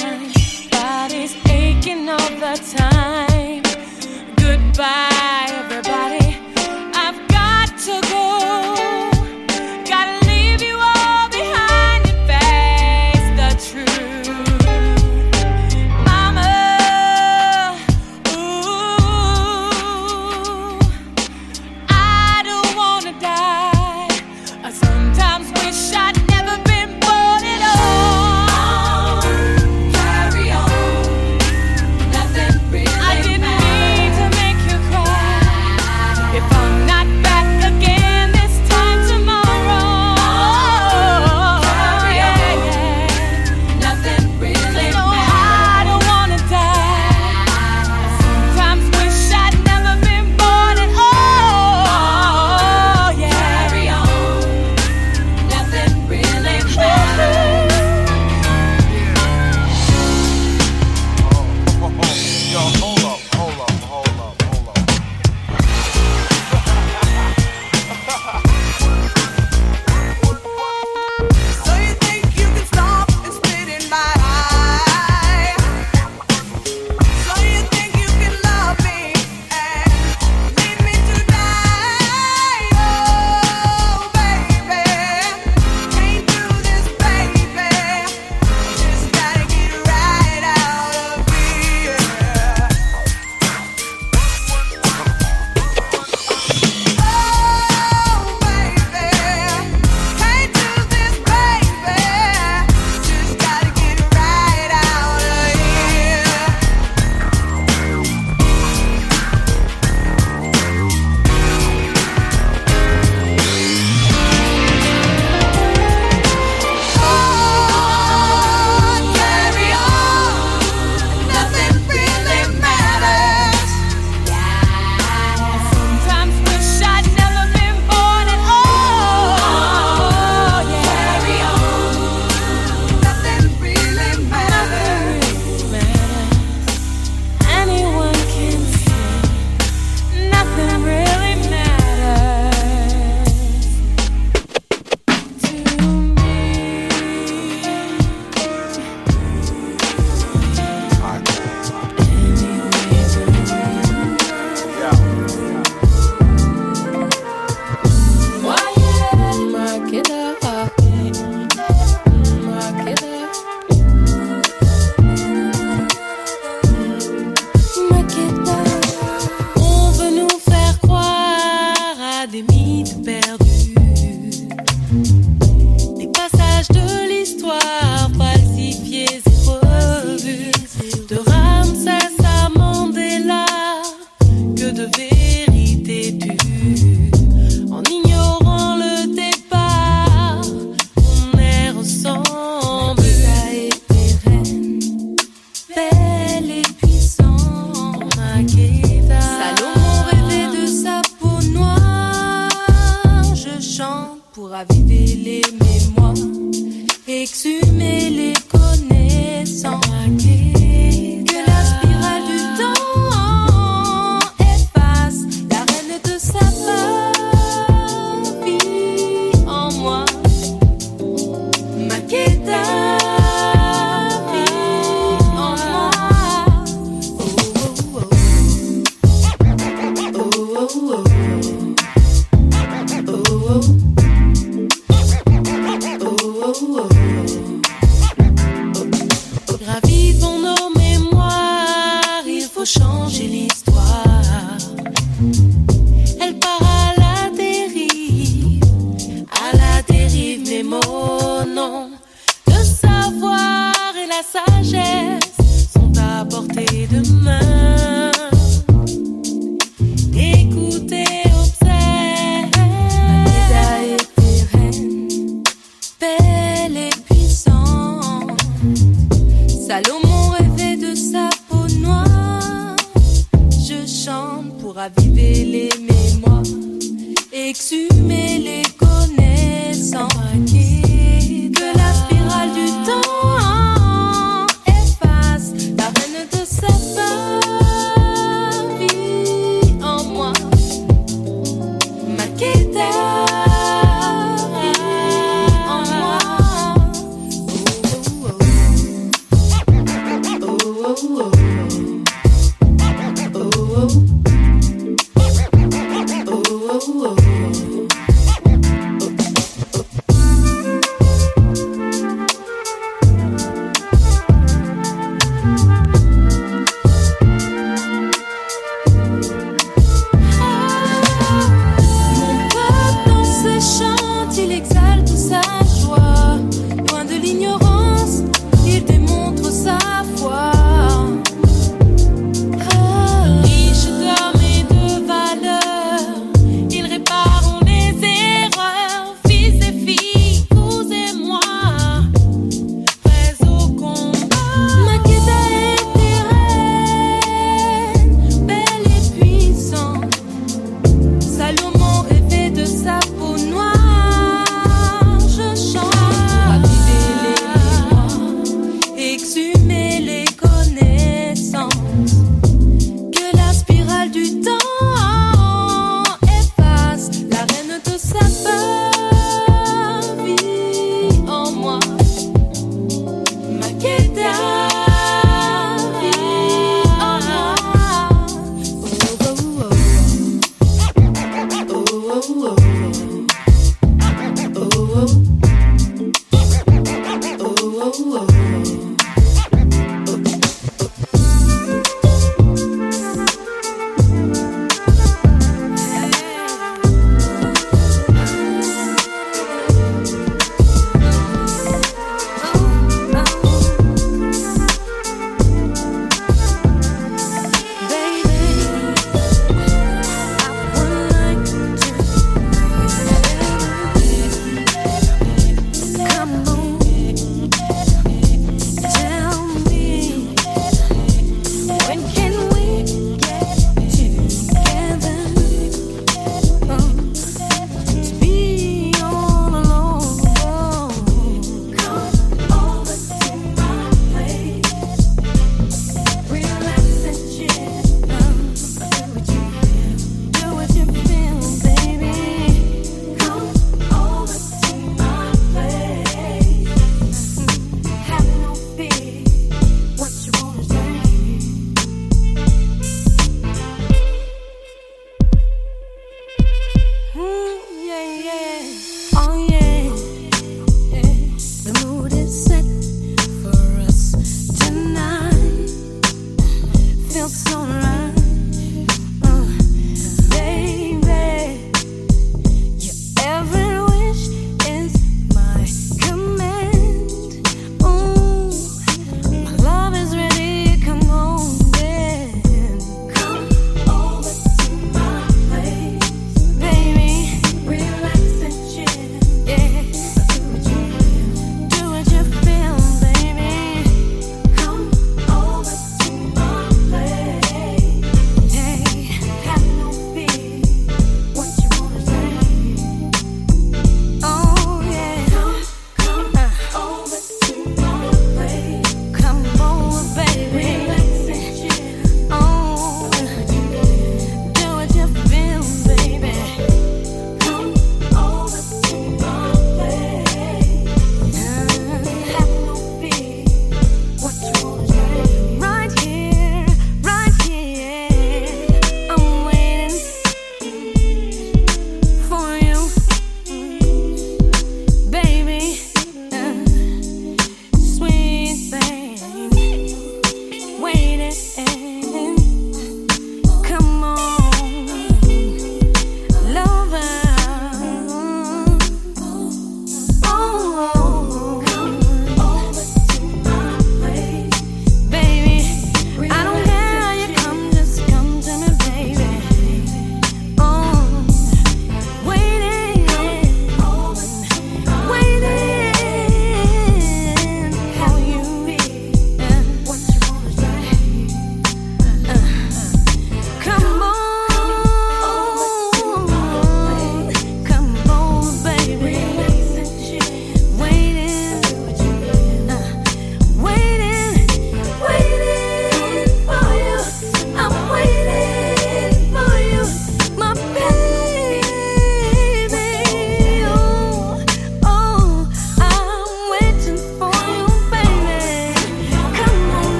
Body's aching all the time. Goodbye, everybody.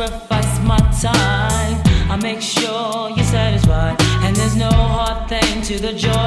sacrifice my time. I make sure you're satisfied, and there's no hard thing to the joy.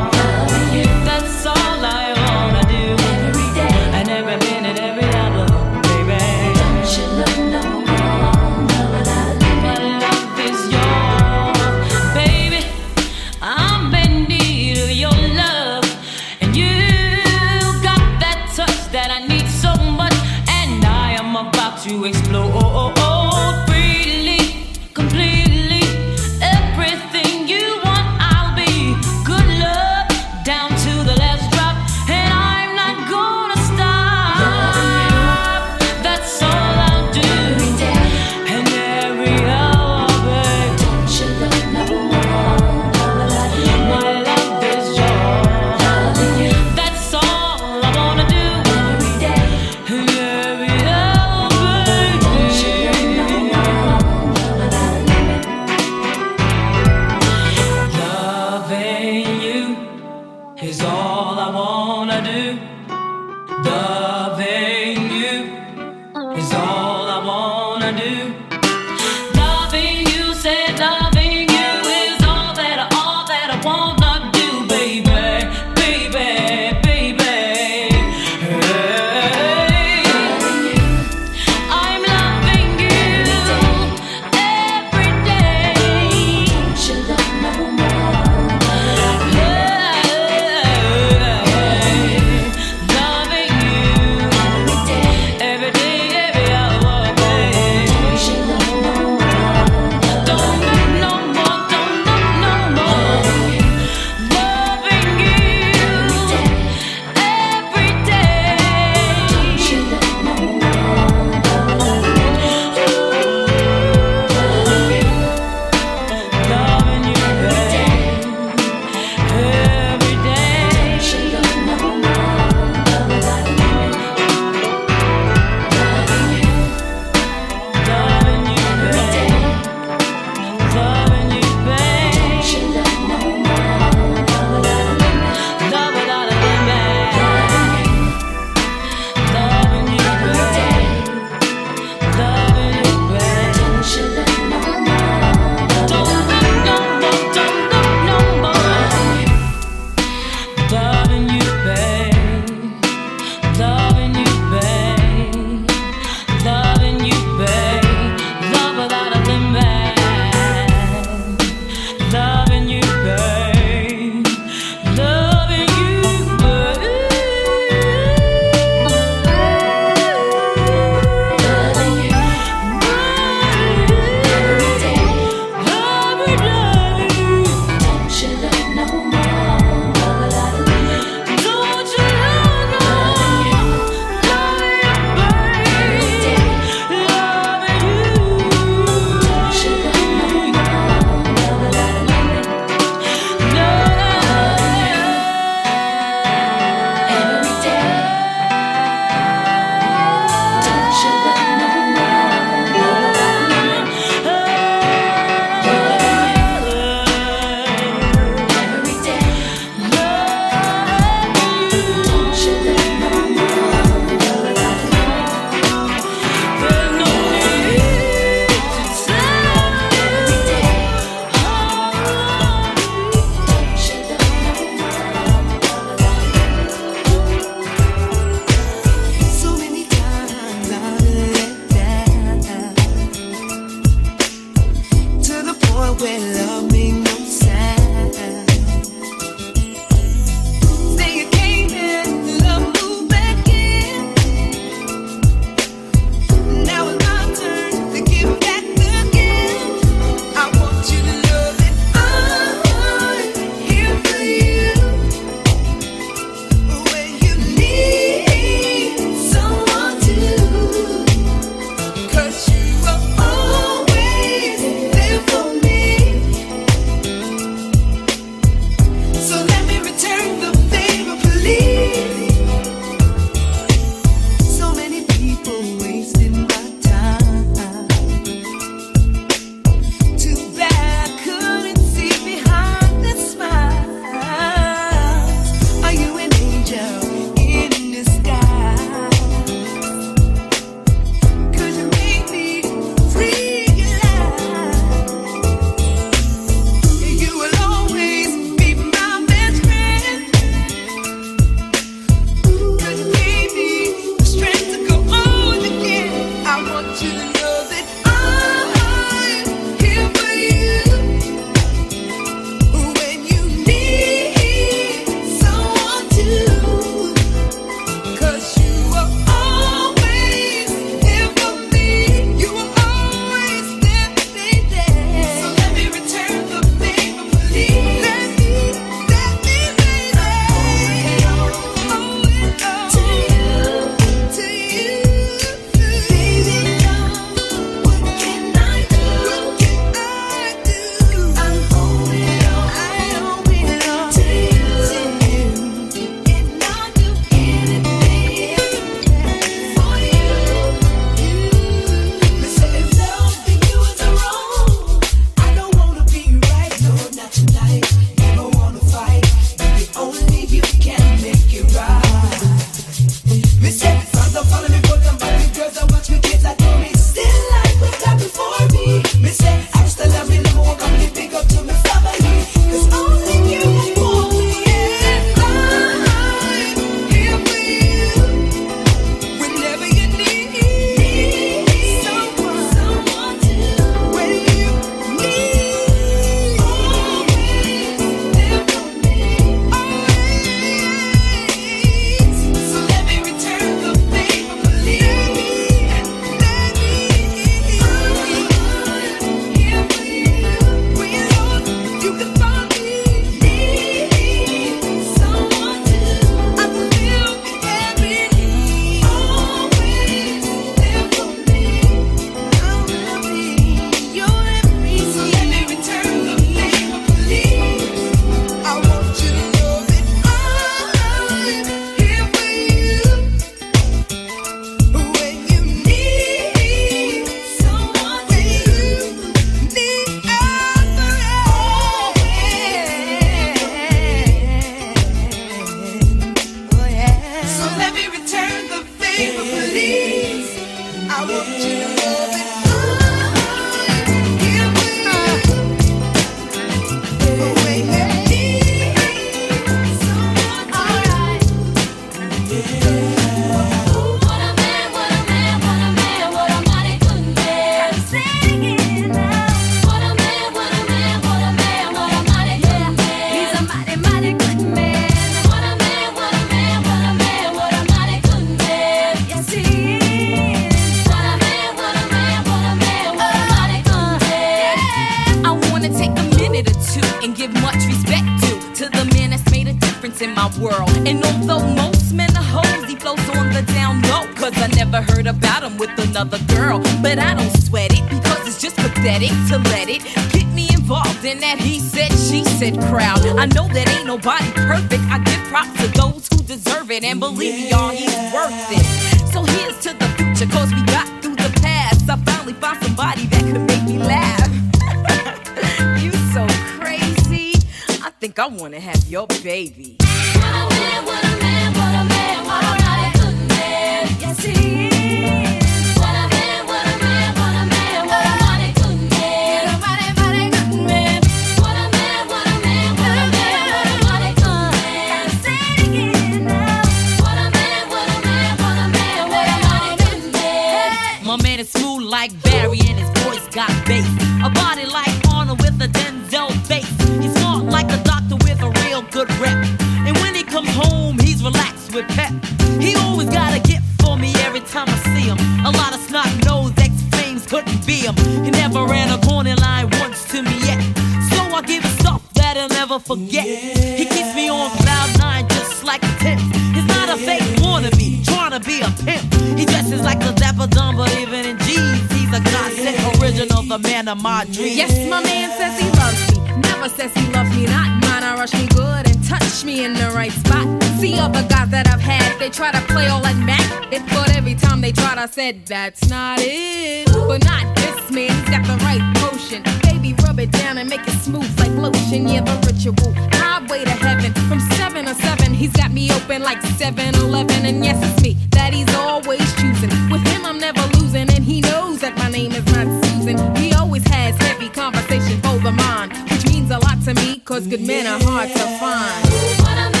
choosing, and yes, it's me that he's always choosing. With him, I'm never losing, and he knows that my name is not Susan. He always has heavy conversation over mine, mind, which means a lot to me, cause good men are hard to find.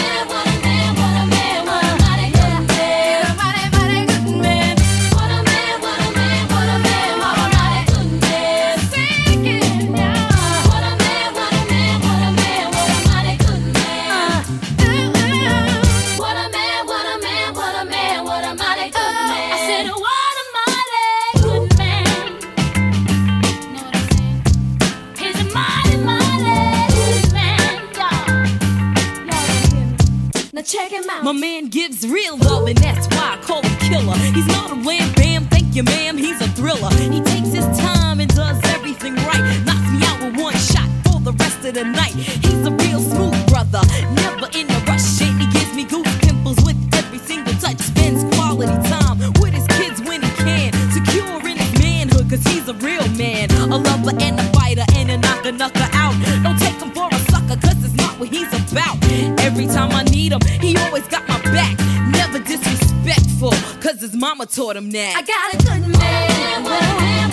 He's not a aware. mama taught him that. I got a good man. Well,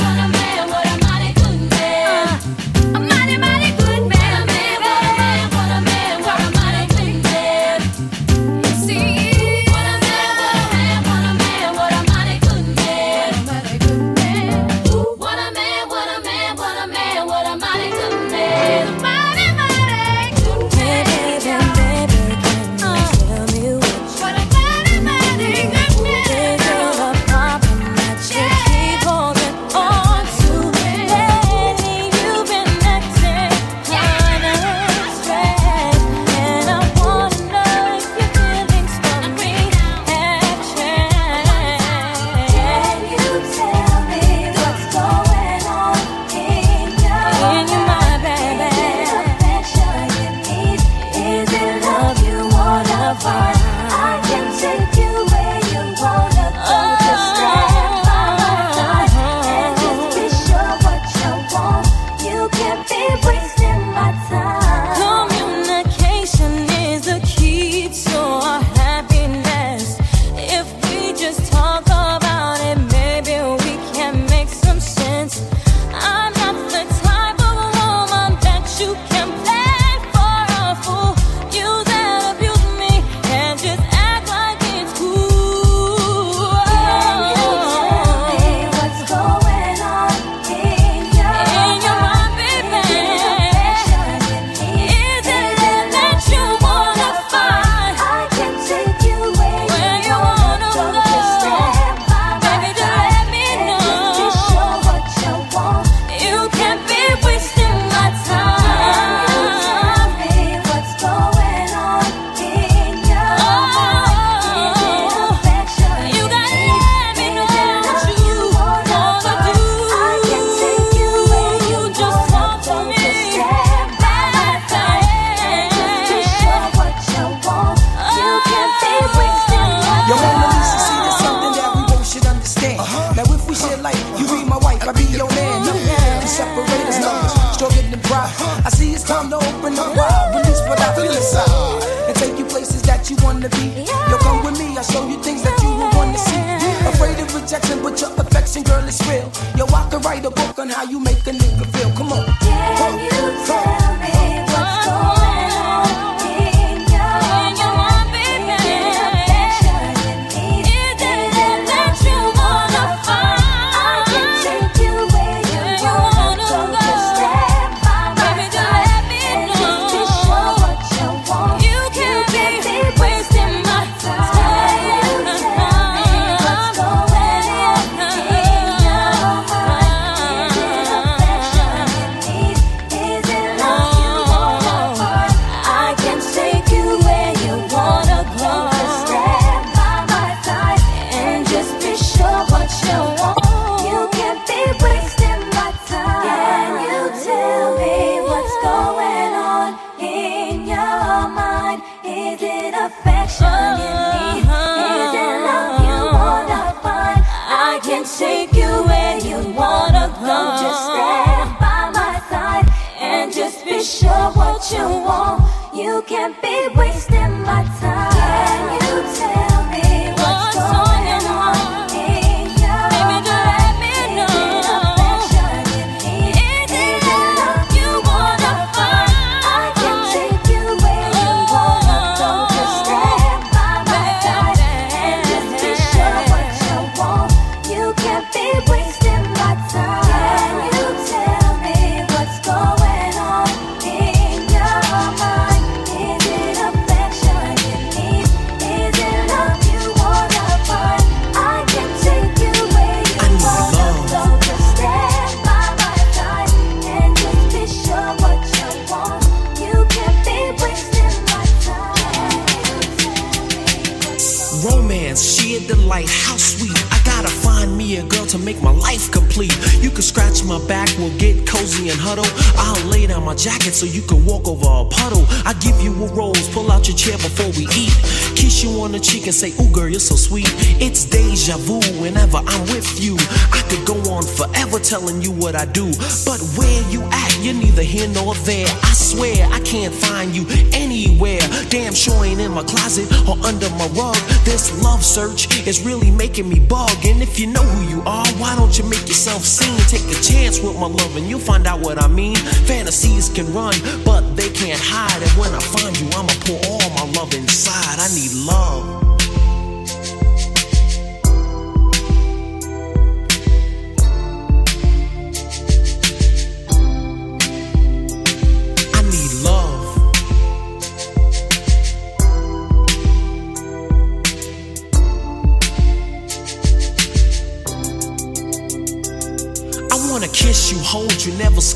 say, Ooh, girl, you're so sweet. It's deja vu whenever I'm with you. I could go on forever telling you what I do. But where you at, you're neither here nor there. I swear I can't find you anywhere. Damn sure ain't in my closet or under my rug. This love search is really making me bug. And if you know who you are, why don't you make yourself seen? Take a chance with my love and you'll find out what I mean. Fantasies can run, but they can't hide. And when I find you, I'ma pour all my love inside. I need love.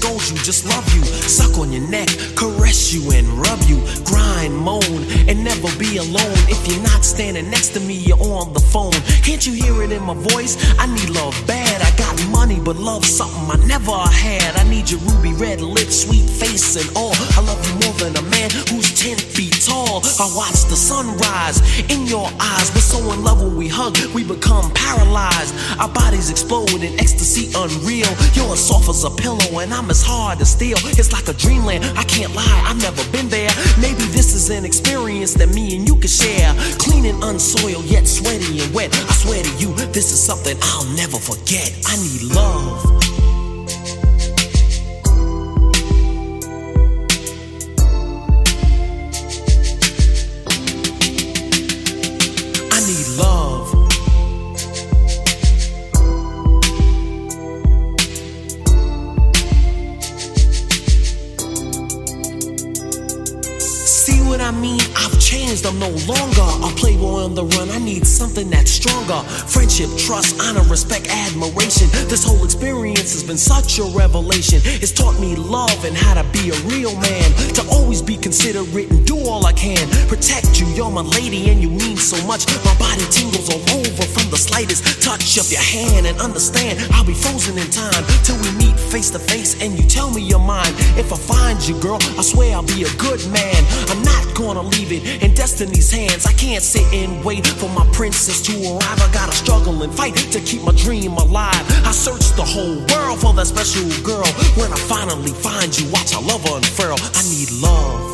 Scold you, just love you. Suck on your neck, caress you and rub you. Grind, moan, and never be alone. If you're not standing next to me, you're on the phone. Can't you hear it in my voice? I need love bad. Got money, but love something I never had. I need your ruby red lips, sweet face, and all. I love you more than a man who's 10 feet tall. I watch the sunrise in your eyes. We're so in love when we hug, we become paralyzed. Our bodies explode in ecstasy unreal. You're as soft as a pillow, and I'm as hard as steel. It's like a dreamland. I can't lie, I've never been there. Maybe this is an experience that me and you can share. Clean and unsoiled, yet sweaty and wet. I swear to you, this is something I'll never forget. I need love. I need love. See what I mean? I've changed, I'm no longer on the run. I need something that's stronger. Friendship, trust, honor, respect, admiration. This whole experience has been such a revelation. It's taught me love and how to be a real man. To always be considerate and do all I can. Protect you, you're my lady, and you mean so much. My body tingles all over from the slightest touch of your hand. And understand, I'll be frozen in time till we meet face to face and you tell me your mind. If I find you, girl, I swear I'll be a good man. I'm not gonna leave it in destiny's hands. I can't sit in wait for my princess to arrive. I gotta struggle and fight to keep my dream alive. I search the whole world for that special girl. When I finally find you, watch I love unfurl. I need love.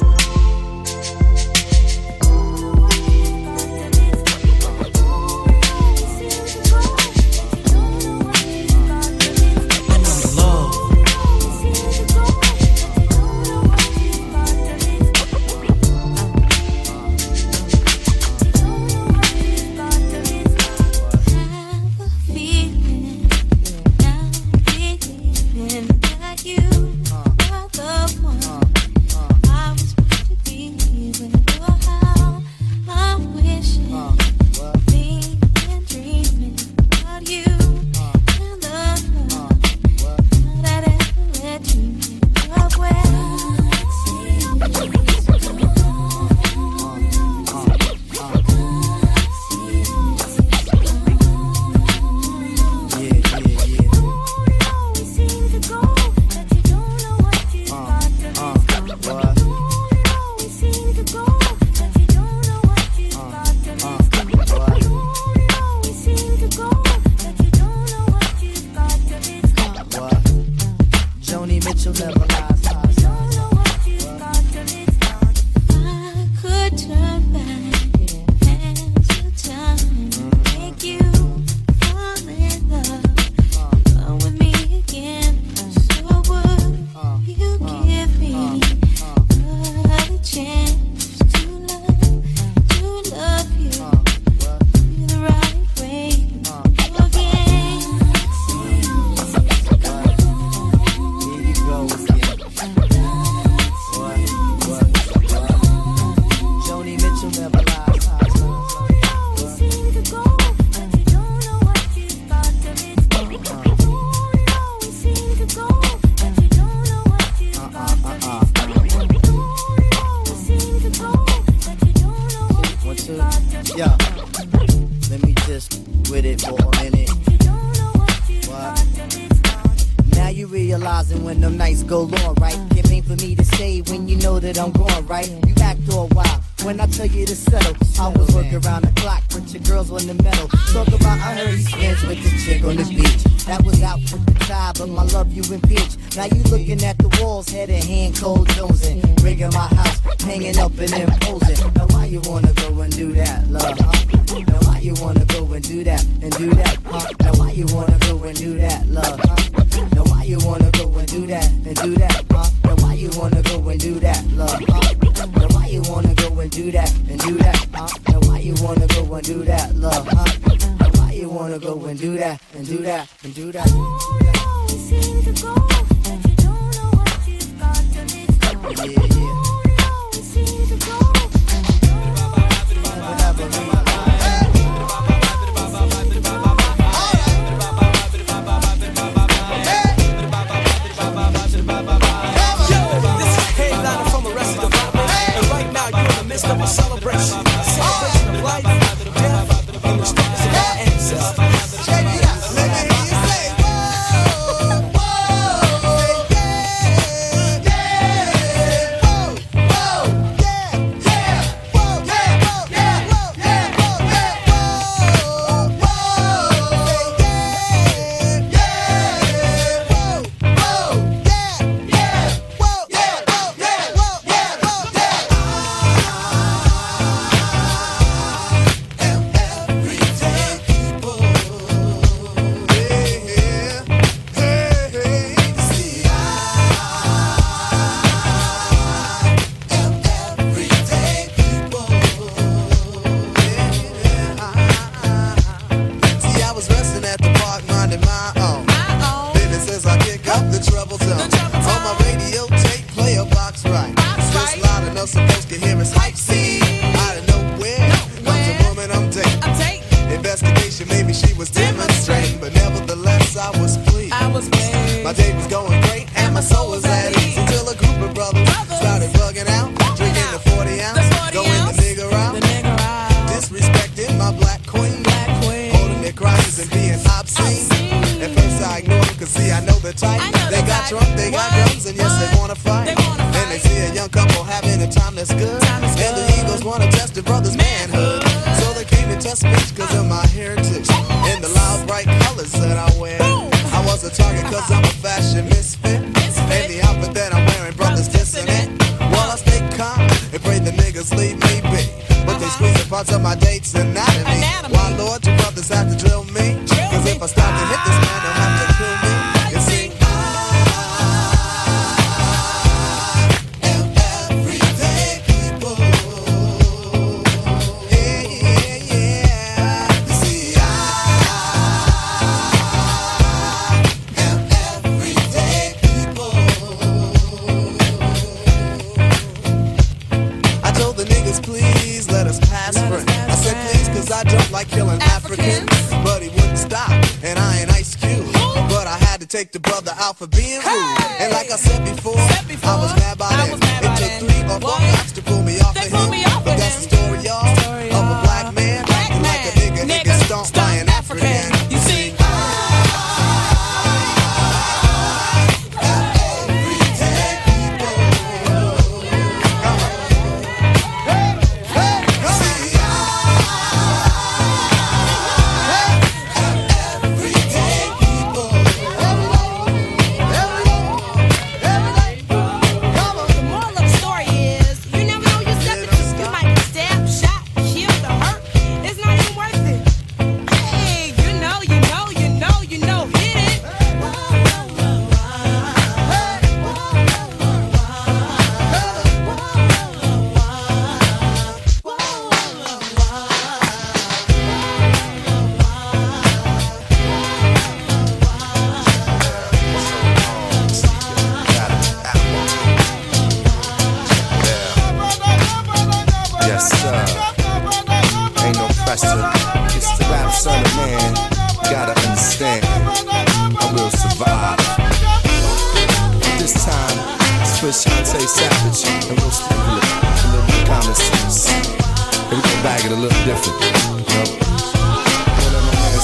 it a little different.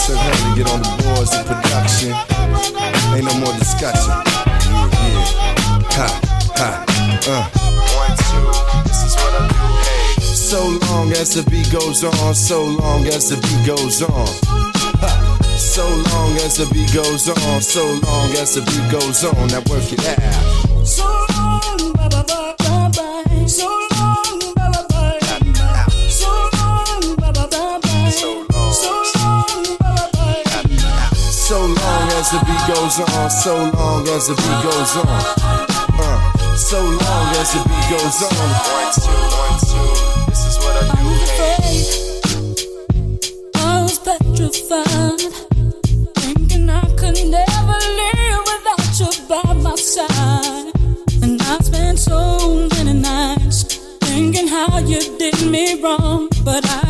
So get on the boards of production. Ain't no more discussion. Yeah, yeah. Ha, ha, uh. So long as the beat goes on, so long as the beat goes on. Ha. So long as the beat goes on, so long as the beat goes on. Now work it out. goes on, so long as the beat goes on. Uh, so long as the beat goes on. One, two, one, two. This is what I do. Afraid. I was petrified, thinking I could never live without you by my side. And I spent so many nights thinking how you did me wrong, but I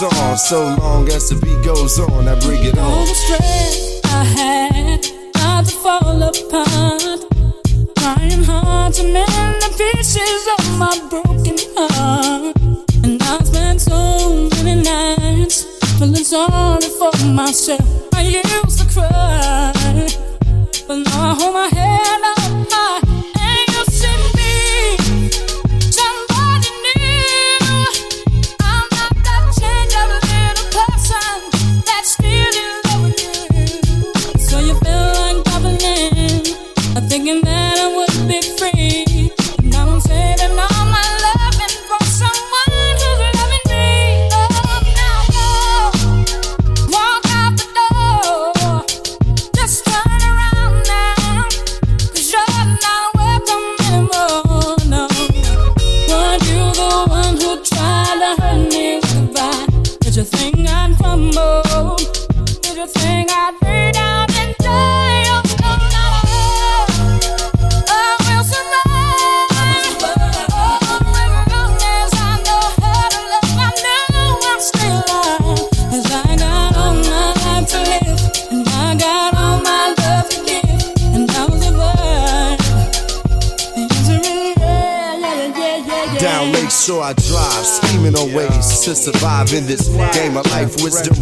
goes on. So long as the beat goes on, I bring it on. All the strength I had, I to fall apart. Trying hard to mend the pieces of my broken heart. And I've spent so many nights feeling sorry for myself. I used to cry, but now I hold my head. In this game of life. Wisdom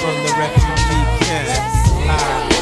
from the refugee camp. I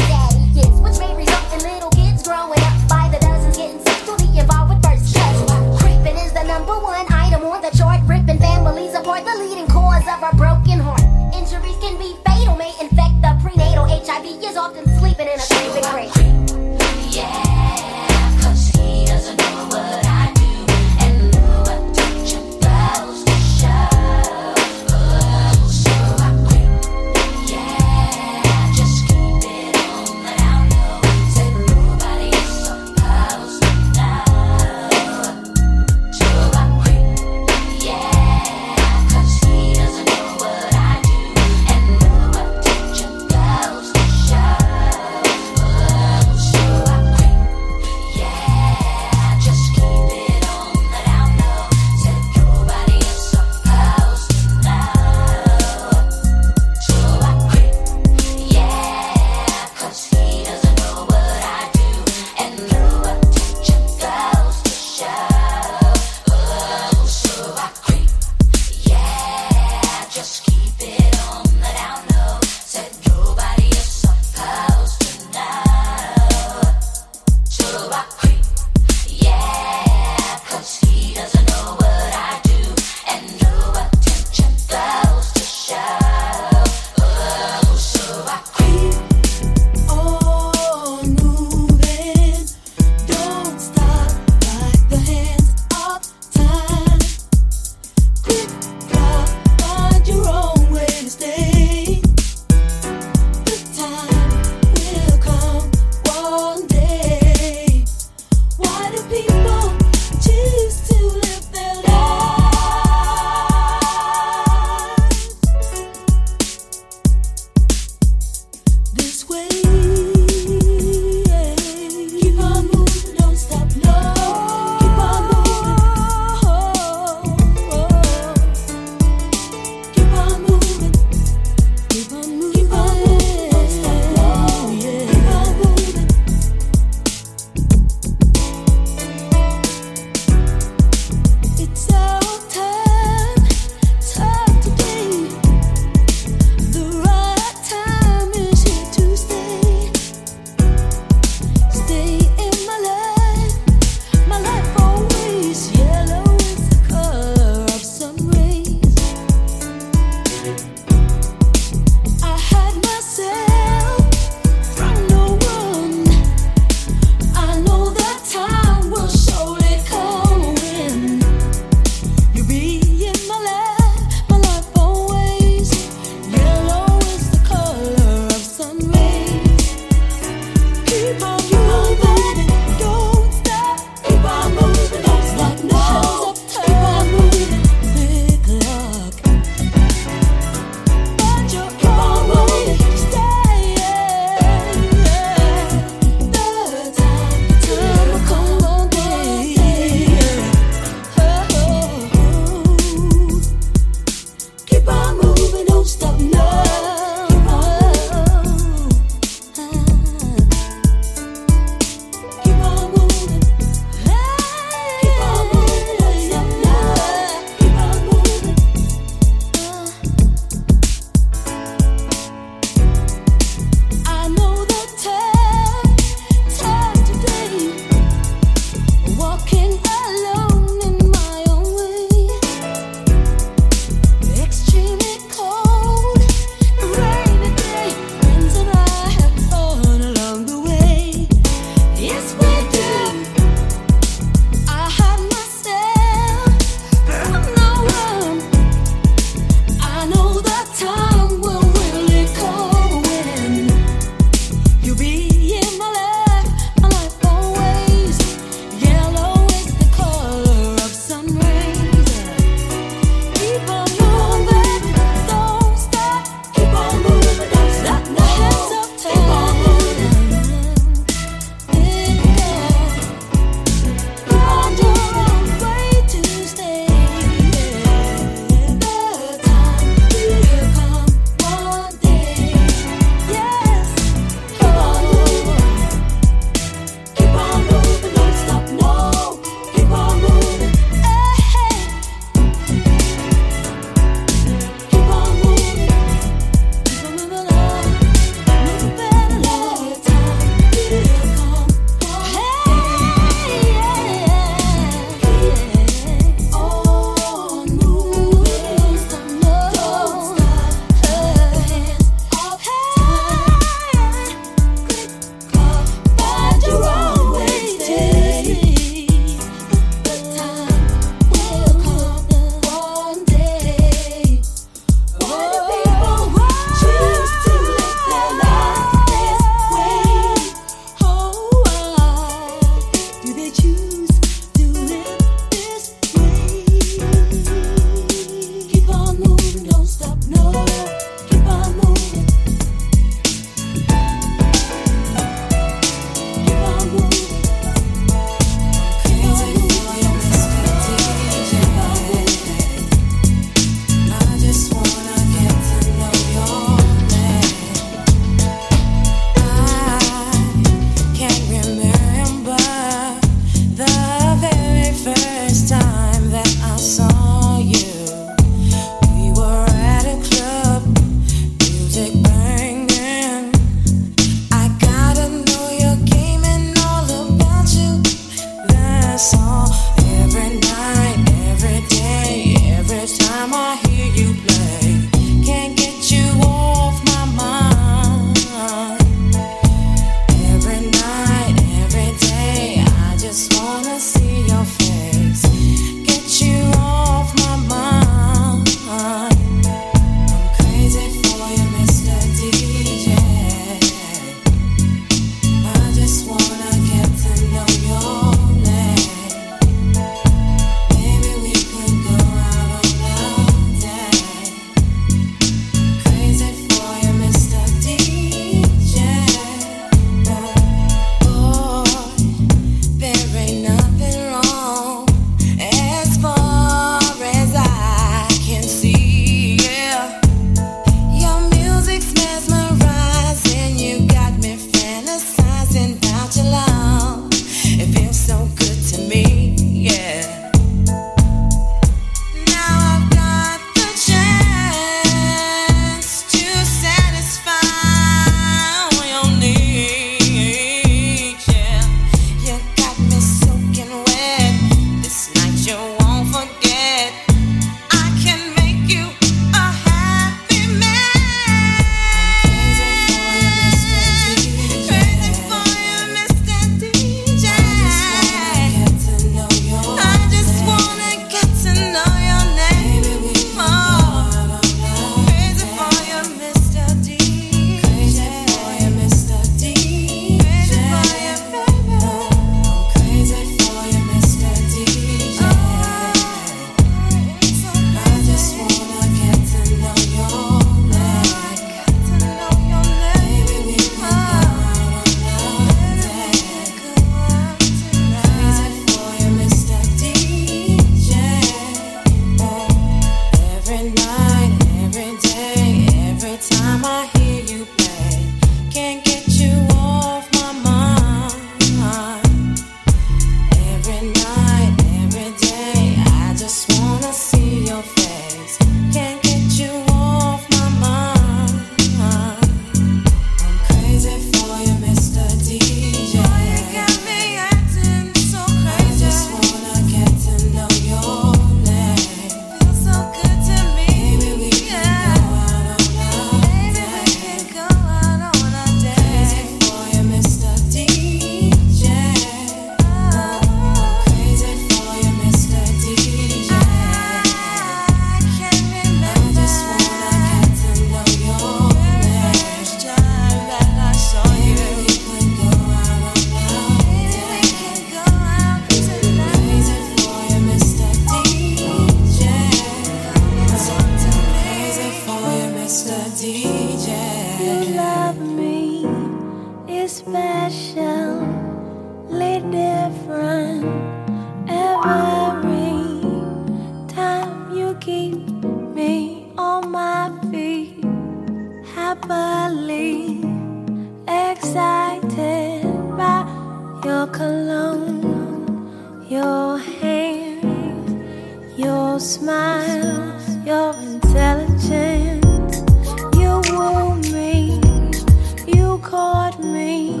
caught me,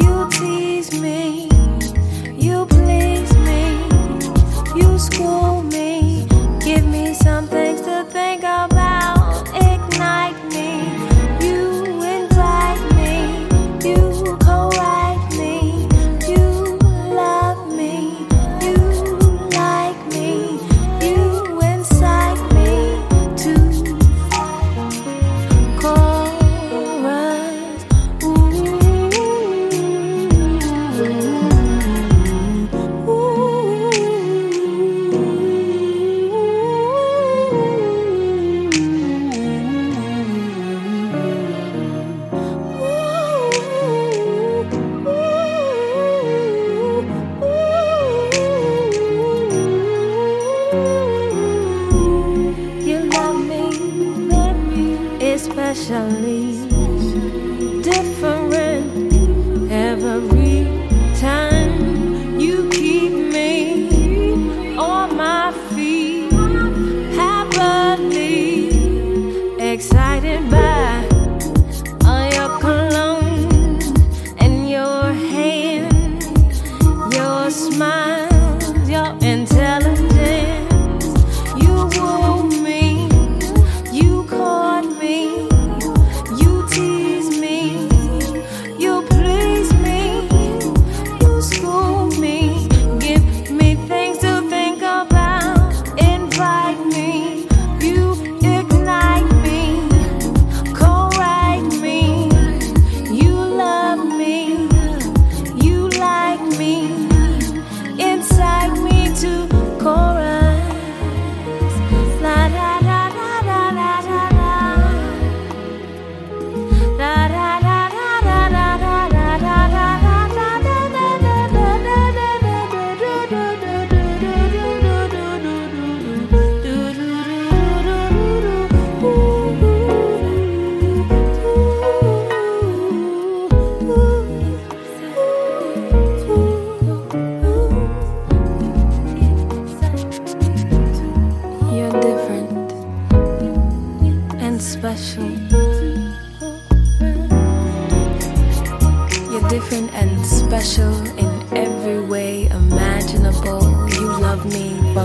you tease me, you please me, you score.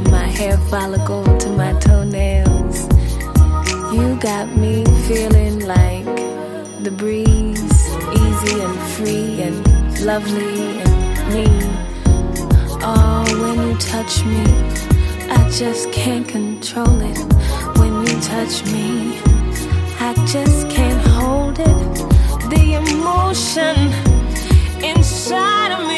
from my hair follicle to my toenails. You got me feeling like the breeze, easy and free and lovely and me. Oh, when you touch me, I just can't control it. When you touch me, I just can't hold it. The emotion inside of me.